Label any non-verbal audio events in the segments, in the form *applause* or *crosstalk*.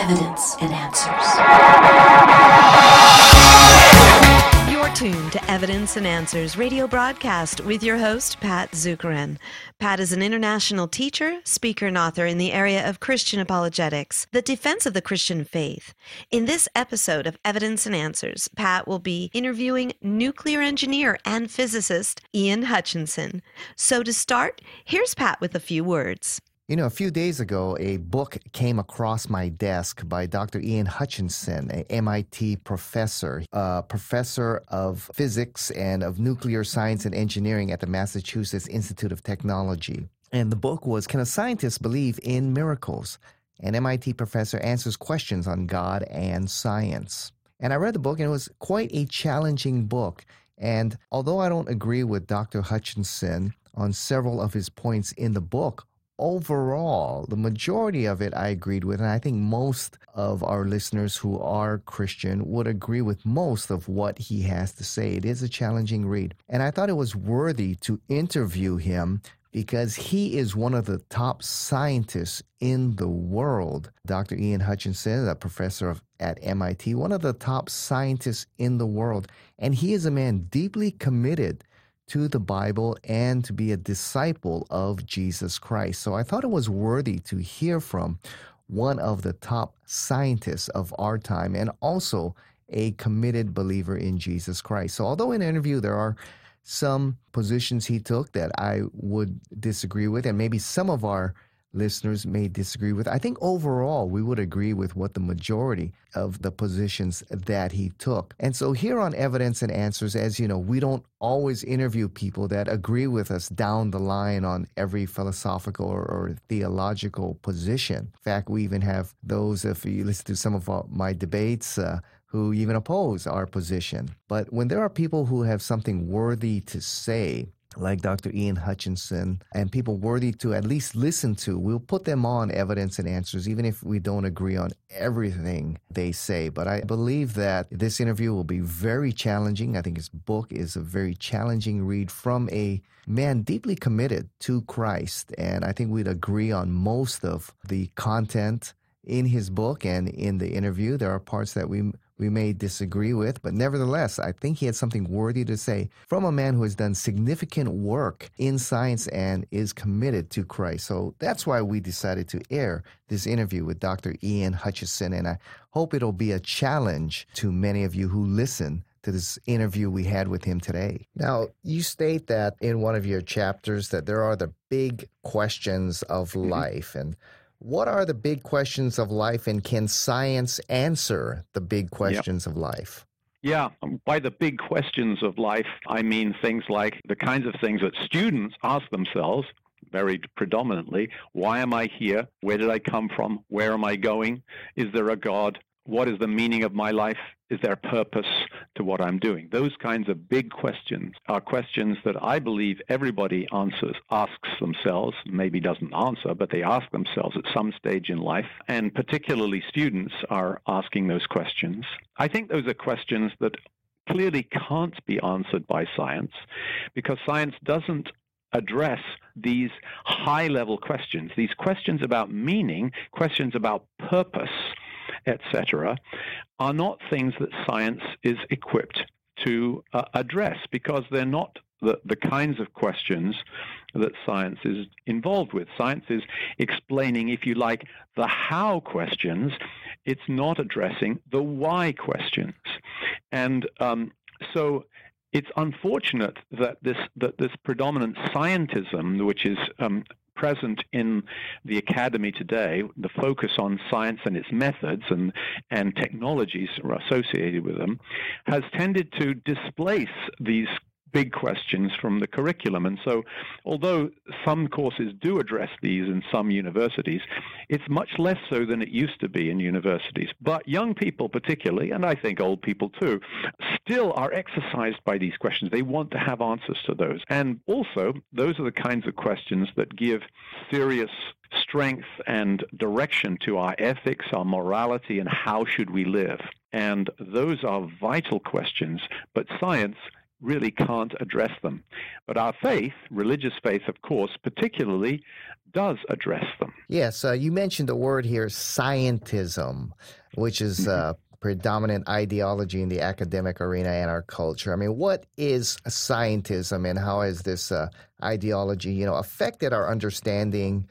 Evidence and Answers. You're tuned to Evidence and Answers radio broadcast with your host, Pat Zukeran. Pat is an international teacher, speaker, and author in the area of Christian apologetics, the defense of the Christian faith. In this episode of Evidence and Answers, Pat will be interviewing nuclear engineer and physicist Ian Hutchinson. So to start, here's Pat with a few words. You know, a few days ago, a book came across my desk by Dr. Ian Hutchinson, a MIT professor, a professor of physics and of nuclear science and engineering at the Massachusetts Institute of Technology. And the book was Can a Scientist Believe in Miracles? An MIT professor answers questions on God and science. And I read the book, and it was quite a challenging book. And although I don't agree with Dr. Hutchinson on several of his points in the book, overall, the majority of it I agreed with, and I think most of our listeners who are Christian would agree with most of what he has to say. It is a challenging read, and I thought it was worthy to interview him because he is one of the top scientists in the world. Dr. Ian Hutchinson, a professor of, at MIT, one of the top scientists in the world, and he is a man deeply committed to the Bible and to be a disciple of Jesus Christ. So I thought it was worthy to hear from one of the top scientists of our time and also a committed believer in Jesus Christ. So although in the interview there are some positions he took that I would disagree with, and maybe some of our listeners may disagree with. I think overall we would agree with what the majority of the positions that he took. And so here on Evidence and Answers, as you know, we don't always interview people that agree with us down the line on every philosophical or, or theological position. In fact, we even have those, if you listen to some of our, my debates, uh, who even oppose our position. But when there are people who have something worthy to say, like Dr. Ian Hutchinson and people worthy to at least listen to. We'll put them on evidence and answers, even if we don't agree on everything they say. But I believe that this interview will be very challenging. I think his book is a very challenging read from a man deeply committed to Christ. And I think we'd agree on most of the content in his book and in the interview. There are parts that we we may disagree with, but nevertheless, I think he had something worthy to say from a man who has done significant work in science and is committed to Christ. So that's why we decided to air this interview with Dr. Ian Hutchinson, and I hope it'll be a challenge to many of you who listen to this interview we had with him today. Now, you state that in one of your chapters that there are the big questions of mm-hmm. life and what are the big questions of life, and can science answer the big questions yep. of life? Yeah, um, by the big questions of life, I mean things like the kinds of things that students ask themselves very predominantly why am I here? Where did I come from? Where am I going? Is there a God? What is the meaning of my life? Is there a purpose to what I'm doing? Those kinds of big questions are questions that I believe everybody answers, asks themselves, maybe doesn't answer, but they ask themselves at some stage in life. And particularly students are asking those questions. I think those are questions that clearly can't be answered by science because science doesn't address these high level questions, these questions about meaning, questions about purpose etc., are not things that science is equipped to uh, address because they're not the, the kinds of questions that science is involved with. Science is explaining, if you like, the how questions. It's not addressing the why questions. And um, so it's unfortunate that this that this predominant scientism, which is um, present in the academy today, the focus on science and its methods and, and technologies associated with them, has tended to displace these big questions from the curriculum. And so, although some courses do address these in some universities, it's much less so than it used to be in universities. But young people, particularly, and I think old people too, still are exercised by these questions. They want to have answers to those. And also, those are the kinds of questions that give serious strength and direction to our ethics, our morality, and how should we live. And those are vital questions, but science really can't address them. But our faith, religious faith, of course, particularly, does address them. Yes, uh, you mentioned the word here, scientism, which is uh, predominant ideology in the academic arena and our culture. I mean, what is scientism, and how has this uh, ideology, you know, affected our understanding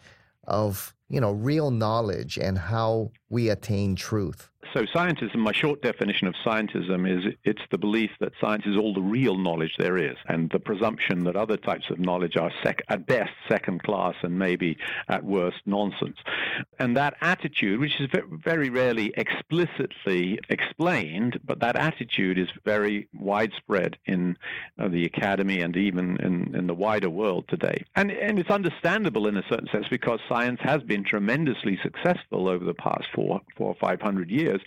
of you know real knowledge and how we attain truth? So, scientism, my short definition of scientism is it's the belief that science is all the real knowledge there is, and the presumption that other types of knowledge are sec- at best second class and maybe at worst nonsense. And that attitude, which is very rarely explicitly explained, but that attitude is very widespread in uh, the academy and even in, in the wider world today. And, and it's understandable in a certain sense because science has been tremendously successful over the past four, four or five hundred years years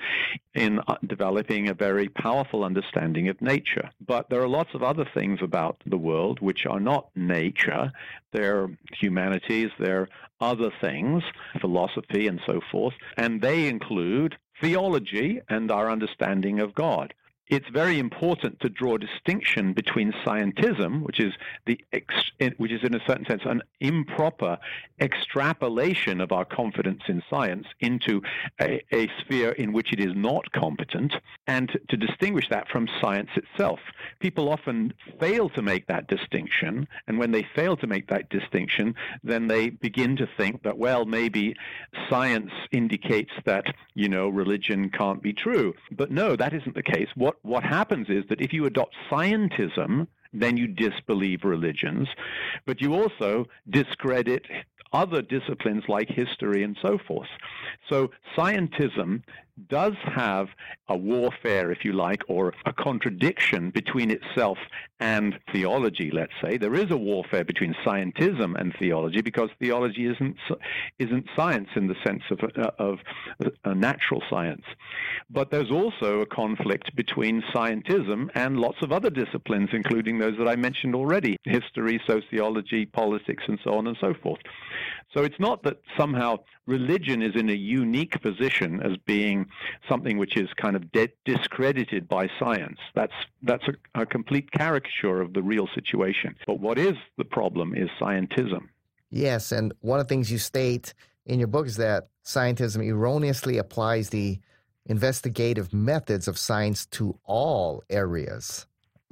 in uh, developing a very powerful understanding of nature. But there are lots of other things about the world which are not nature. They're humanities, they're other things, philosophy and so forth, and they include theology and our understanding of God it's very important to draw a distinction between scientism, which is the which is in a certain sense an improper extrapolation of our confidence in science into a, a sphere in which it is not competent, and to distinguish that from science itself. People often fail to make that distinction, and when they fail to make that distinction, then they begin to think that well maybe science indicates that you know religion can't be true, but no, that isn't the case. What what happens is that if you adopt scientism, then you disbelieve religions, but you also discredit other disciplines like history and so forth. So scientism does have a warfare, if you like, or a contradiction between itself and theology, let's say. There is a warfare between scientism and theology because theology isn't, isn't science in the sense of, uh, of a natural science. But there's also a conflict between scientism and lots of other disciplines, including those that I mentioned already history, sociology, politics, and so on and so forth. So it's not that somehow religion is in a unique position as being something which is kind of de- discredited by science. That's that's a, a complete caricature of the real situation. But what is the problem is scientism. Yes, and one of the things you state in your book is that scientism erroneously applies the investigative methods of science to all areas.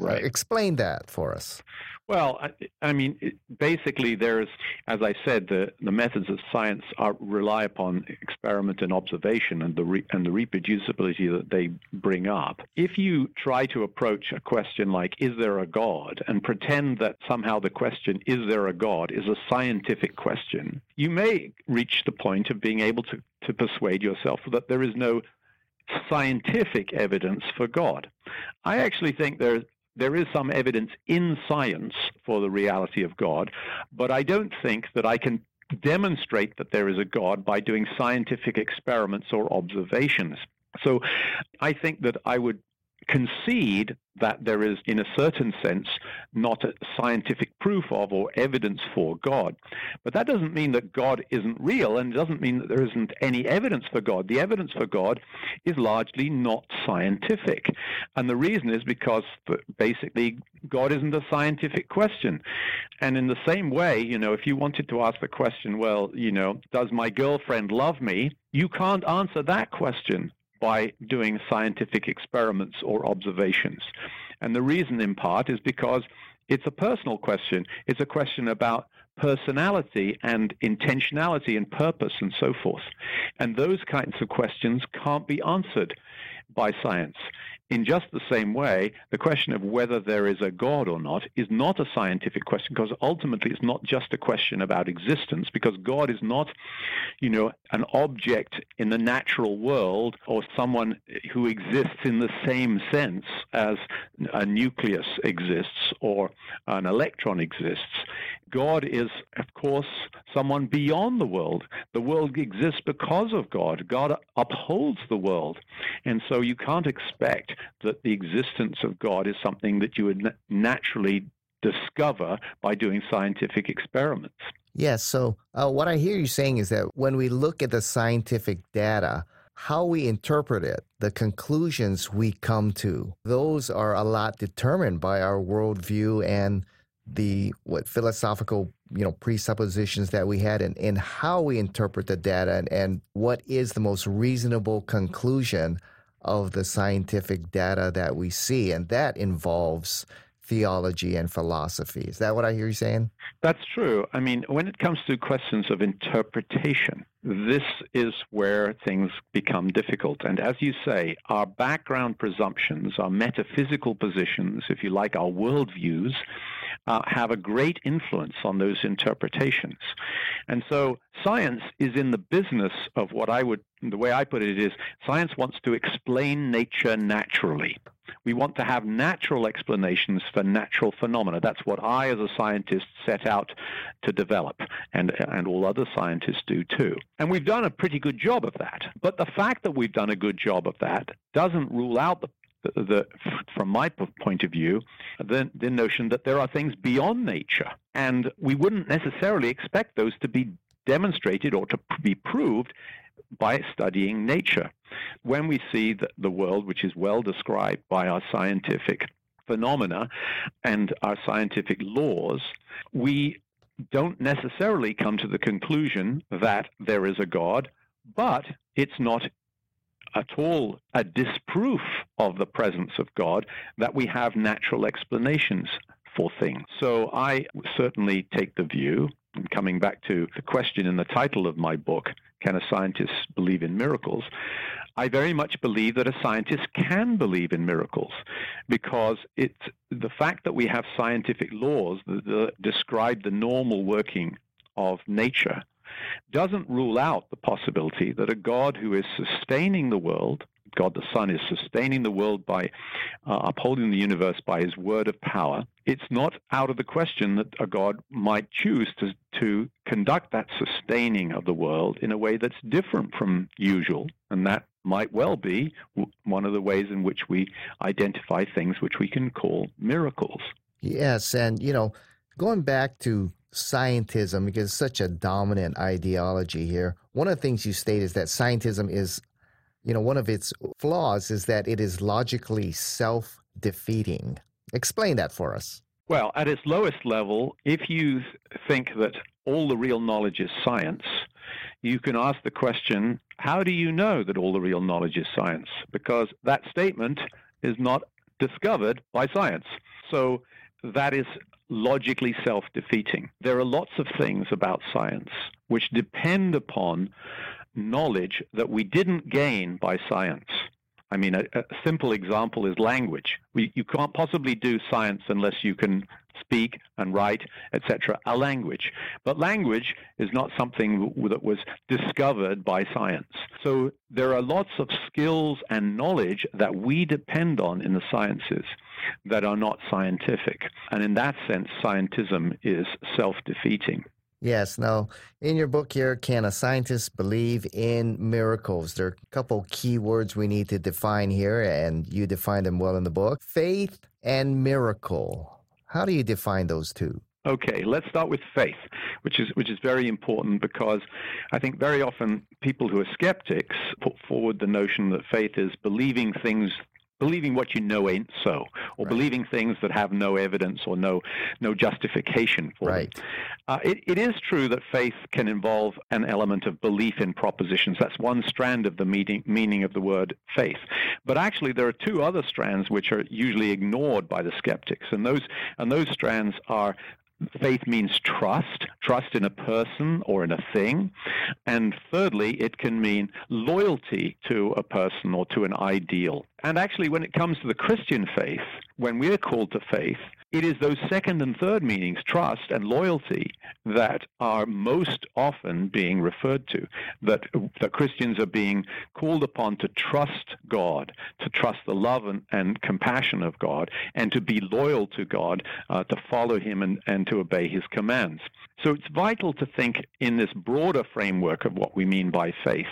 Right. Explain that for us. Well, I, I mean, it, basically, there's, as I said, the, the methods of science are, rely upon experiment and observation and the re, and the reproducibility that they bring up. If you try to approach a question like "Is there a God?" and pretend that somehow the question "Is there a God?" is a scientific question, you may reach the point of being able to, to persuade yourself that there is no scientific evidence for God. I actually think there there is some evidence in science for the reality of God, but I don't think that I can demonstrate that there is a God by doing scientific experiments or observations. So I think that I would concede that there is, in a certain sense, not a scientific proof of or evidence for God. But that doesn't mean that God isn't real, and it doesn't mean that there isn't any evidence for God. The evidence for God is largely not scientific. And the reason is because basically God isn't a scientific question. And in the same way, you know, if you wanted to ask the question, well, you know, does my girlfriend love me? You can't answer that question by doing scientific experiments or observations. And the reason, in part, is because it's a personal question. It's a question about personality and intentionality and purpose and so forth. And those kinds of questions can't be answered by science. In just the same way, the question of whether there is a God or not is not a scientific question because ultimately it's not just a question about existence because God is not, you know, an object in the natural world or someone who exists in the same sense as a nucleus exists or an electron exists. God is, of course, someone beyond the world. The world exists because of God. God upholds the world. And so you can't expect that the existence of God is something that you would naturally discover by doing scientific experiments. Yes. So, uh, what I hear you saying is that when we look at the scientific data, how we interpret it, the conclusions we come to, those are a lot determined by our worldview and the what philosophical you know presuppositions that we had and, and how we interpret the data and, and what is the most reasonable conclusion of the scientific data that we see and that involves theology and philosophy. Is that what I hear you saying? That's true. I mean, when it comes to questions of interpretation, this is where things become difficult. And as you say, our background presumptions, our metaphysical positions, if you like, our worldviews, uh, have a great influence on those interpretations. And so science is in the business of what I would, the way I put it is, science wants to explain nature naturally. We want to have natural explanations for natural phenomena. That's what I, as a scientist, set out to develop, and, and all other scientists do too. And we've done a pretty good job of that. But the fact that we've done a good job of that doesn't rule out the the, from my point of view, the, the notion that there are things beyond nature. And we wouldn't necessarily expect those to be demonstrated or to be proved by studying nature. When we see the world, which is well described by our scientific phenomena and our scientific laws, we don't necessarily come to the conclusion that there is a God, but it's not at all a disproof of the presence of God that we have natural explanations for things. So I certainly take the view, and coming back to the question in the title of my book, Can a Scientist Believe in Miracles? I very much believe that a scientist can believe in miracles because it's the fact that we have scientific laws that describe the normal working of nature doesn't rule out the possibility that a God who is sustaining the world, God the Son is sustaining the world by uh, upholding the universe by his word of power, it's not out of the question that a God might choose to, to conduct that sustaining of the world in a way that's different from usual. And that might well be one of the ways in which we identify things which we can call miracles. Yes. And, you know, going back to scientism because it's such a dominant ideology here. One of the things you state is that scientism is, you know, one of its flaws is that it is logically self defeating. Explain that for us. Well, at its lowest level, if you think that all the real knowledge is science, you can ask the question how do you know that all the real knowledge is science? Because that statement is not discovered by science. So that is logically self defeating. There are lots of things about science which depend upon knowledge that we didn't gain by science. I mean, a, a simple example is language. We, you can't possibly do science unless you can speak and write, etc., a language. But language is not something that was discovered by science. So there are lots of skills and knowledge that we depend on in the sciences that are not scientific. And in that sense, scientism is self defeating. Yes. Now, in your book here, Can a Scientist Believe in Miracles? There are a couple key words we need to define here, and you define them well in the book faith and miracle. How do you define those two? Okay, let's start with faith, which is which is very important because I think very often people who are skeptics put forward the notion that faith is believing things believing what you know ain't so, or right. believing things that have no evidence or no no justification for right. them. Uh, it, it is true that faith can involve an element of belief in propositions. That's one strand of the meaning, meaning of the word faith. But actually, there are two other strands which are usually ignored by the skeptics, and those and those strands are Faith means trust, trust in a person or in a thing. And thirdly, it can mean loyalty to a person or to an ideal. And actually, when it comes to the Christian faith, when we're called to faith, it is those second and third meanings, trust and loyalty, that are most often being referred to. That, Christians are being called upon to trust God, to trust the love and, and compassion of God, and to be loyal to God, uh, to follow Him and, and to obey His commands. So it's vital to think in this broader framework of what we mean by faith.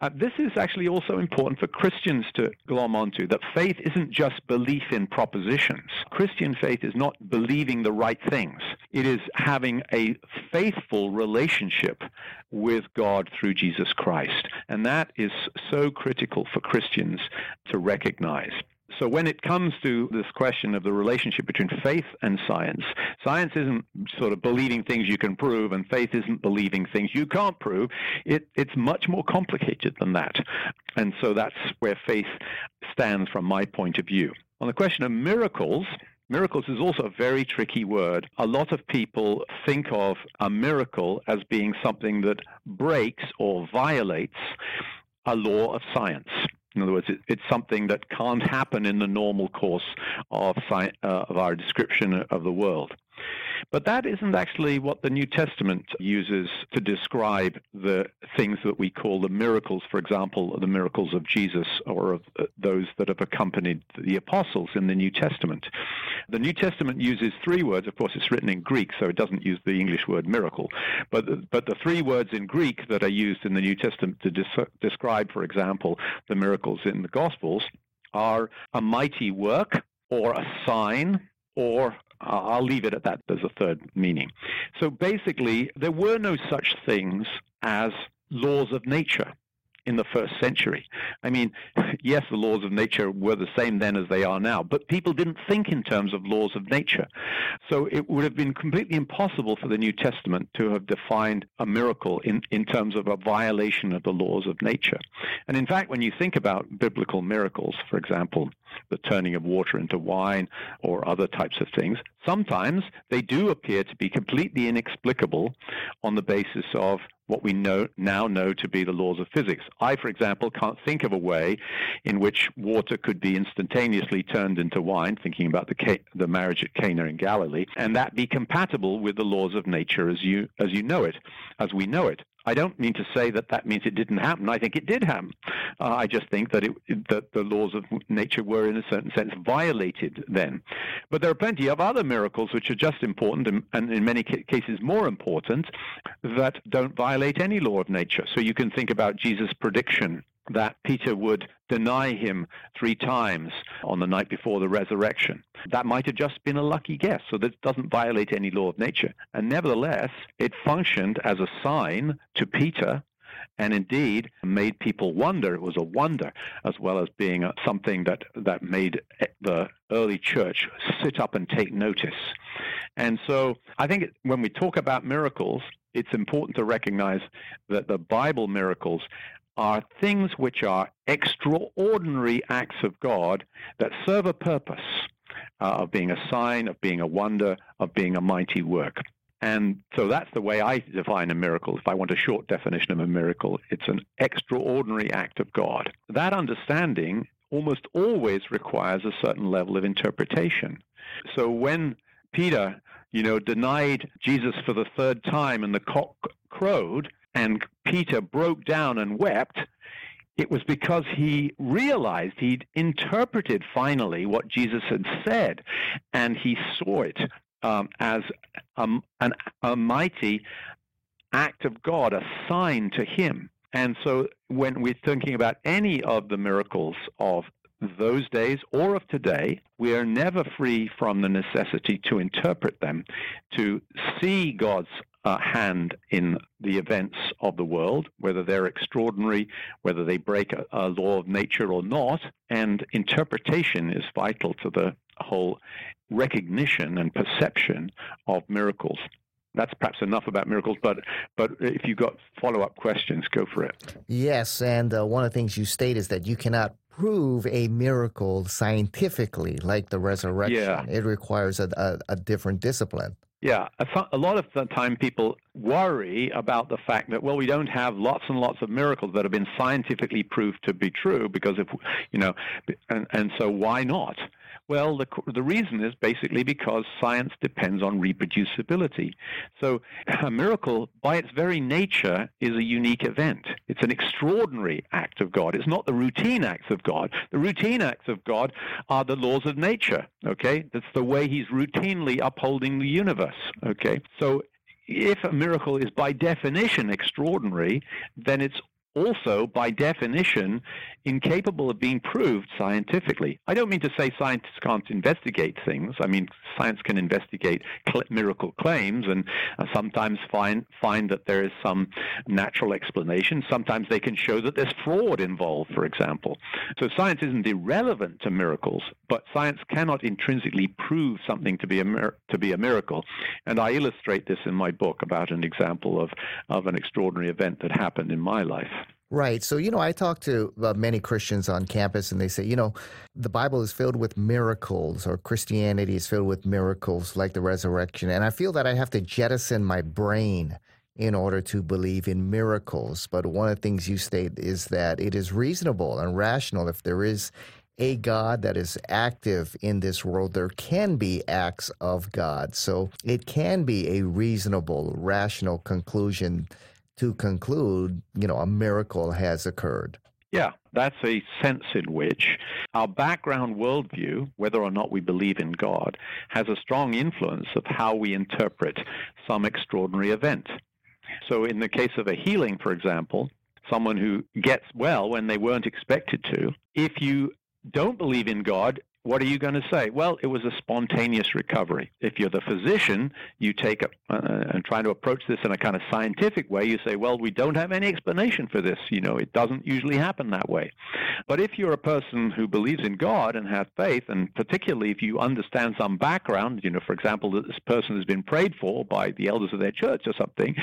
Uh, this is actually also important for Christians to glom onto that faith isn't just belief in propositions. Christian faith is not believing the right things, it is having a faithful relationship with God through Jesus Christ. And that is so critical for Christians to recognize. So when it comes to this question of the relationship between faith and science, science isn't sort of believing things you can prove, and faith isn't believing things you can't prove. It, it's much more complicated than that. And so that's where faith stands from my point of view. On the question of miracles, Miracles is also a very tricky word. A lot of people think of a miracle as being something that breaks or violates a law of science. In other words, it, it's something that can't happen in the normal course of, uh, of our description of the world. But that isn't actually what the New Testament uses to describe the things that we call the miracles, for example, the miracles of Jesus or of uh, those that have accompanied the apostles in the New Testament. The New Testament uses three words. Of course, it's written in Greek, so it doesn't use the English word miracle. But, but the three words in Greek that are used in the New Testament to des- describe, for example, the miracles in the Gospels are a mighty work or a sign or I'll leave it at that There's a third meaning. So basically, there were no such things as laws of nature in the first century. I mean, *laughs* yes, the laws of nature were the same then as they are now, but people didn't think in terms of laws of nature. So it would have been completely impossible for the New Testament to have defined a miracle in, in terms of a violation of the laws of nature. And in fact, when you think about biblical miracles, for example, the turning of water into wine or other types of things, sometimes they do appear to be completely inexplicable on the basis of what we know, now know to be the laws of physics. I, for example, can't think of a way in which water could be instantaneously turned into wine, thinking about the, the marriage at Cana in Galilee, and that be compatible with the laws of nature as you, as you know it, as we know it. I don't mean to say that that means it didn't happen. I think it did happen. Uh, I just think that, it, that the laws of nature were, in a certain sense, violated then. But there are plenty of other miracles which are just important and, and in many cases more important that don't violate any law of nature. So you can think about Jesus' prediction that Peter would deny him three times on the night before the resurrection. That might have just been a lucky guess, so this doesn't violate any law of nature. And nevertheless, it functioned as a sign to Peter and indeed made people wonder. It was a wonder as well as being something that, that made the early church sit up and take notice. And so I think when we talk about miracles, it's important to recognize that the Bible miracles are things which are extraordinary acts of God that serve a purpose uh, of being a sign, of being a wonder, of being a mighty work. And so that's the way I define a miracle. If I want a short definition of a miracle, it's an extraordinary act of God. That understanding almost always requires a certain level of interpretation. So when Peter, you know, denied Jesus for the third time and the cock crowed, and Peter broke down and wept, it was because he realized he'd interpreted finally what Jesus had said, and he saw it um, as a, an, a mighty act of God, a sign to him. And so when we're thinking about any of the miracles of those days or of today, we are never free from the necessity to interpret them, to see God's uh, hand in the events of the world, whether they're extraordinary, whether they break a, a law of nature or not. And interpretation is vital to the whole recognition and perception of miracles. That's perhaps enough about miracles, but but if you've got follow up questions, go for it. Yes, and uh, one of the things you state is that you cannot prove a miracle scientifically, like the resurrection. Yeah. It requires a, a, a different discipline. Yeah, a lot of the time people worry about the fact that well, we don't have lots and lots of miracles that have been scientifically proved to be true because if you know, and and so why not? Well, the, the reason is basically because science depends on reproducibility. So a miracle, by its very nature, is a unique event. It's an extraordinary act of God. It's not the routine acts of God. The routine acts of God are the laws of nature, okay? That's the way he's routinely upholding the universe, okay? So if a miracle is by definition extraordinary, then it's also, by definition, incapable of being proved scientifically. I don't mean to say scientists can't investigate things. I mean, science can investigate cl- miracle claims and uh, sometimes find find that there is some natural explanation. Sometimes they can show that there's fraud involved, for example. So science isn't irrelevant to miracles, but science cannot intrinsically prove something to be a to be a miracle. And I illustrate this in my book about an example of of an extraordinary event that happened in my life. Right. So, you know, I talk to uh, many Christians on campus and they say, you know, the Bible is filled with miracles or Christianity is filled with miracles like the resurrection. And I feel that I have to jettison my brain in order to believe in miracles. But one of the things you state is that it is reasonable and rational if there is a God that is active in this world, there can be acts of God. So it can be a reasonable, rational conclusion to conclude, you know, a miracle has occurred. Yeah, that's a sense in which our background worldview, whether or not we believe in God, has a strong influence of how we interpret some extraordinary event. So, in the case of a healing, for example, someone who gets well when they weren't expected to, if you don't believe in God, what are you going to say? Well, it was a spontaneous recovery. If you're the physician, you take a, uh, and try to approach this in a kind of scientific way. You say, well, we don't have any explanation for this. You know, it doesn't usually happen that way. But if you're a person who believes in God and has faith, and particularly if you understand some background, you know, for example, that this person has been prayed for by the elders of their church or something,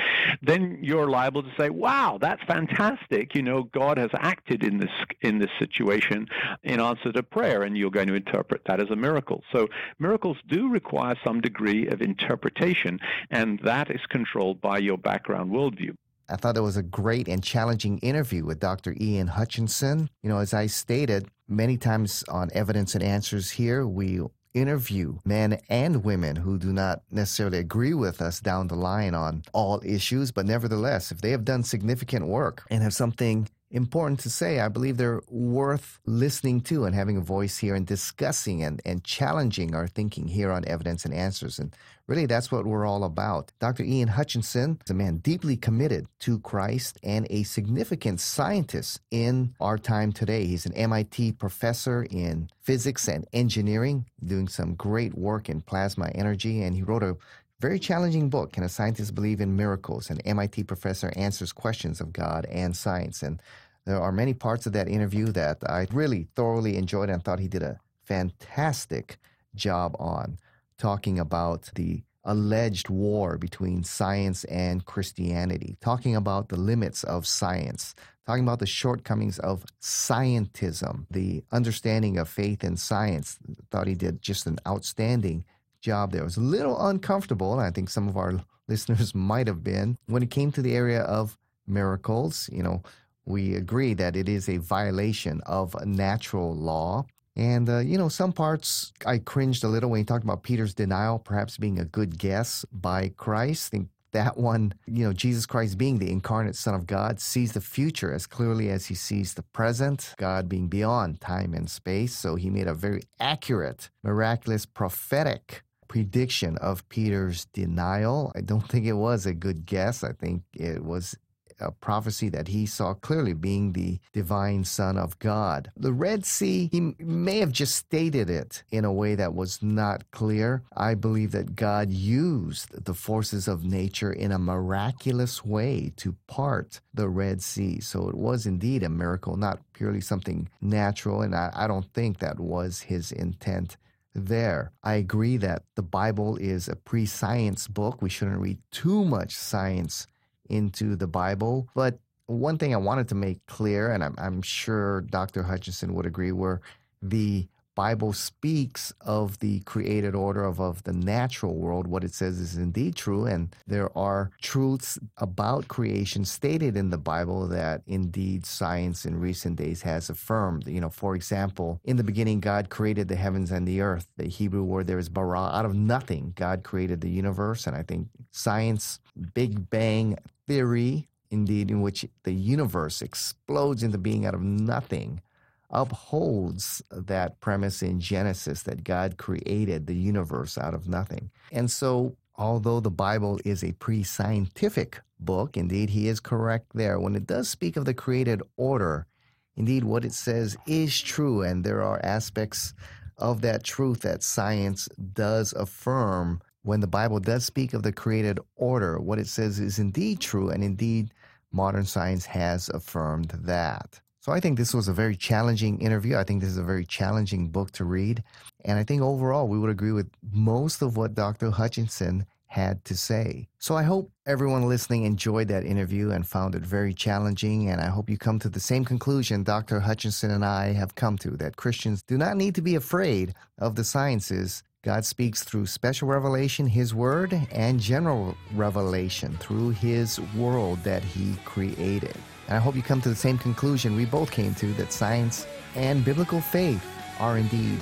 then you're liable to say, wow, that's fantastic. You know, God has acted in this in this situation in answer to prayer, and you're going to interpret that as a miracle. So miracles do require some degree of interpretation, and that is controlled by your background worldview. I thought it was a great and challenging interview with Dr. Ian Hutchinson. You know, as I stated many times on Evidence and Answers here, we interview men and women who do not necessarily agree with us down the line on all issues, but nevertheless, if they have done significant work and have something important to say. I believe they're worth listening to and having a voice here and discussing and, and challenging our thinking here on Evidence and Answers. And really, that's what we're all about. Dr. Ian Hutchinson is a man deeply committed to Christ and a significant scientist in our time today. He's an MIT professor in physics and engineering, doing some great work in plasma energy. And he wrote a very challenging book. Can a scientist believe in miracles? An MIT professor answers questions of God and science. And there are many parts of that interview that I really thoroughly enjoyed and thought he did a fantastic job on talking about the alleged war between science and Christianity, talking about the limits of science, talking about the shortcomings of scientism, the understanding of faith and science. Thought he did just an outstanding job there. It was a little uncomfortable, and I think some of our *laughs* listeners might have been when it came to the area of miracles. You know, we agree that it is a violation of natural law. And, uh, you know, some parts I cringed a little when he talked about Peter's denial, perhaps being a good guess by Christ. I think that one, you know, Jesus Christ being the incarnate Son of God, sees the future as clearly as he sees the present, God being beyond time and space. So he made a very accurate, miraculous, prophetic prediction of Peter's denial. I don't think it was a good guess. I think it was a prophecy that he saw clearly being the divine Son of God. The Red Sea, he may have just stated it in a way that was not clear. I believe that God used the forces of nature in a miraculous way to part the Red Sea. So it was indeed a miracle, not purely something natural. And I, I don't think that was his intent there. I agree that the Bible is a pre science book. We shouldn't read too much science into the Bible. But one thing I wanted to make clear, and I'm, I'm sure Dr. Hutchinson would agree, were the Bible speaks of the created order of, of the natural world, what it says is indeed true. And there are truths about creation stated in the Bible that indeed science in recent days has affirmed. You know, for example, in the beginning, God created the heavens and the earth. The Hebrew word there is bara. Out of nothing, God created the universe. And I think science, Big Bang theory, indeed, in which the universe explodes into being out of nothing upholds that premise in Genesis that God created the universe out of nothing. And so, although the Bible is a pre scientific book. Indeed, he is correct there. When it does speak of the created order, indeed, what it says is true, and there are aspects of that truth that science does affirm. When the Bible does speak of the created order, what it says is indeed true, and indeed, modern science has affirmed that. So I think this was a very challenging interview. I think this is a very challenging book to read. And I think overall, we would agree with most of what Dr. Hutchinson had to say. So I hope everyone listening enjoyed that interview and found it very challenging. And I hope you come to the same conclusion Dr. Hutchinson and I have come to that Christians do not need to be afraid of the sciences. God speaks through special revelation, His Word, and general revelation through His world that He created. And I hope you come to the same conclusion we both came to that science and biblical faith are indeed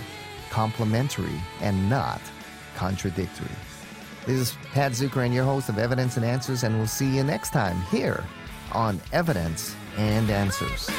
complementary and not contradictory. This is Pat Zukeran, your host of Evidence and Answers, and we'll see you next time here on Evidence and Answers.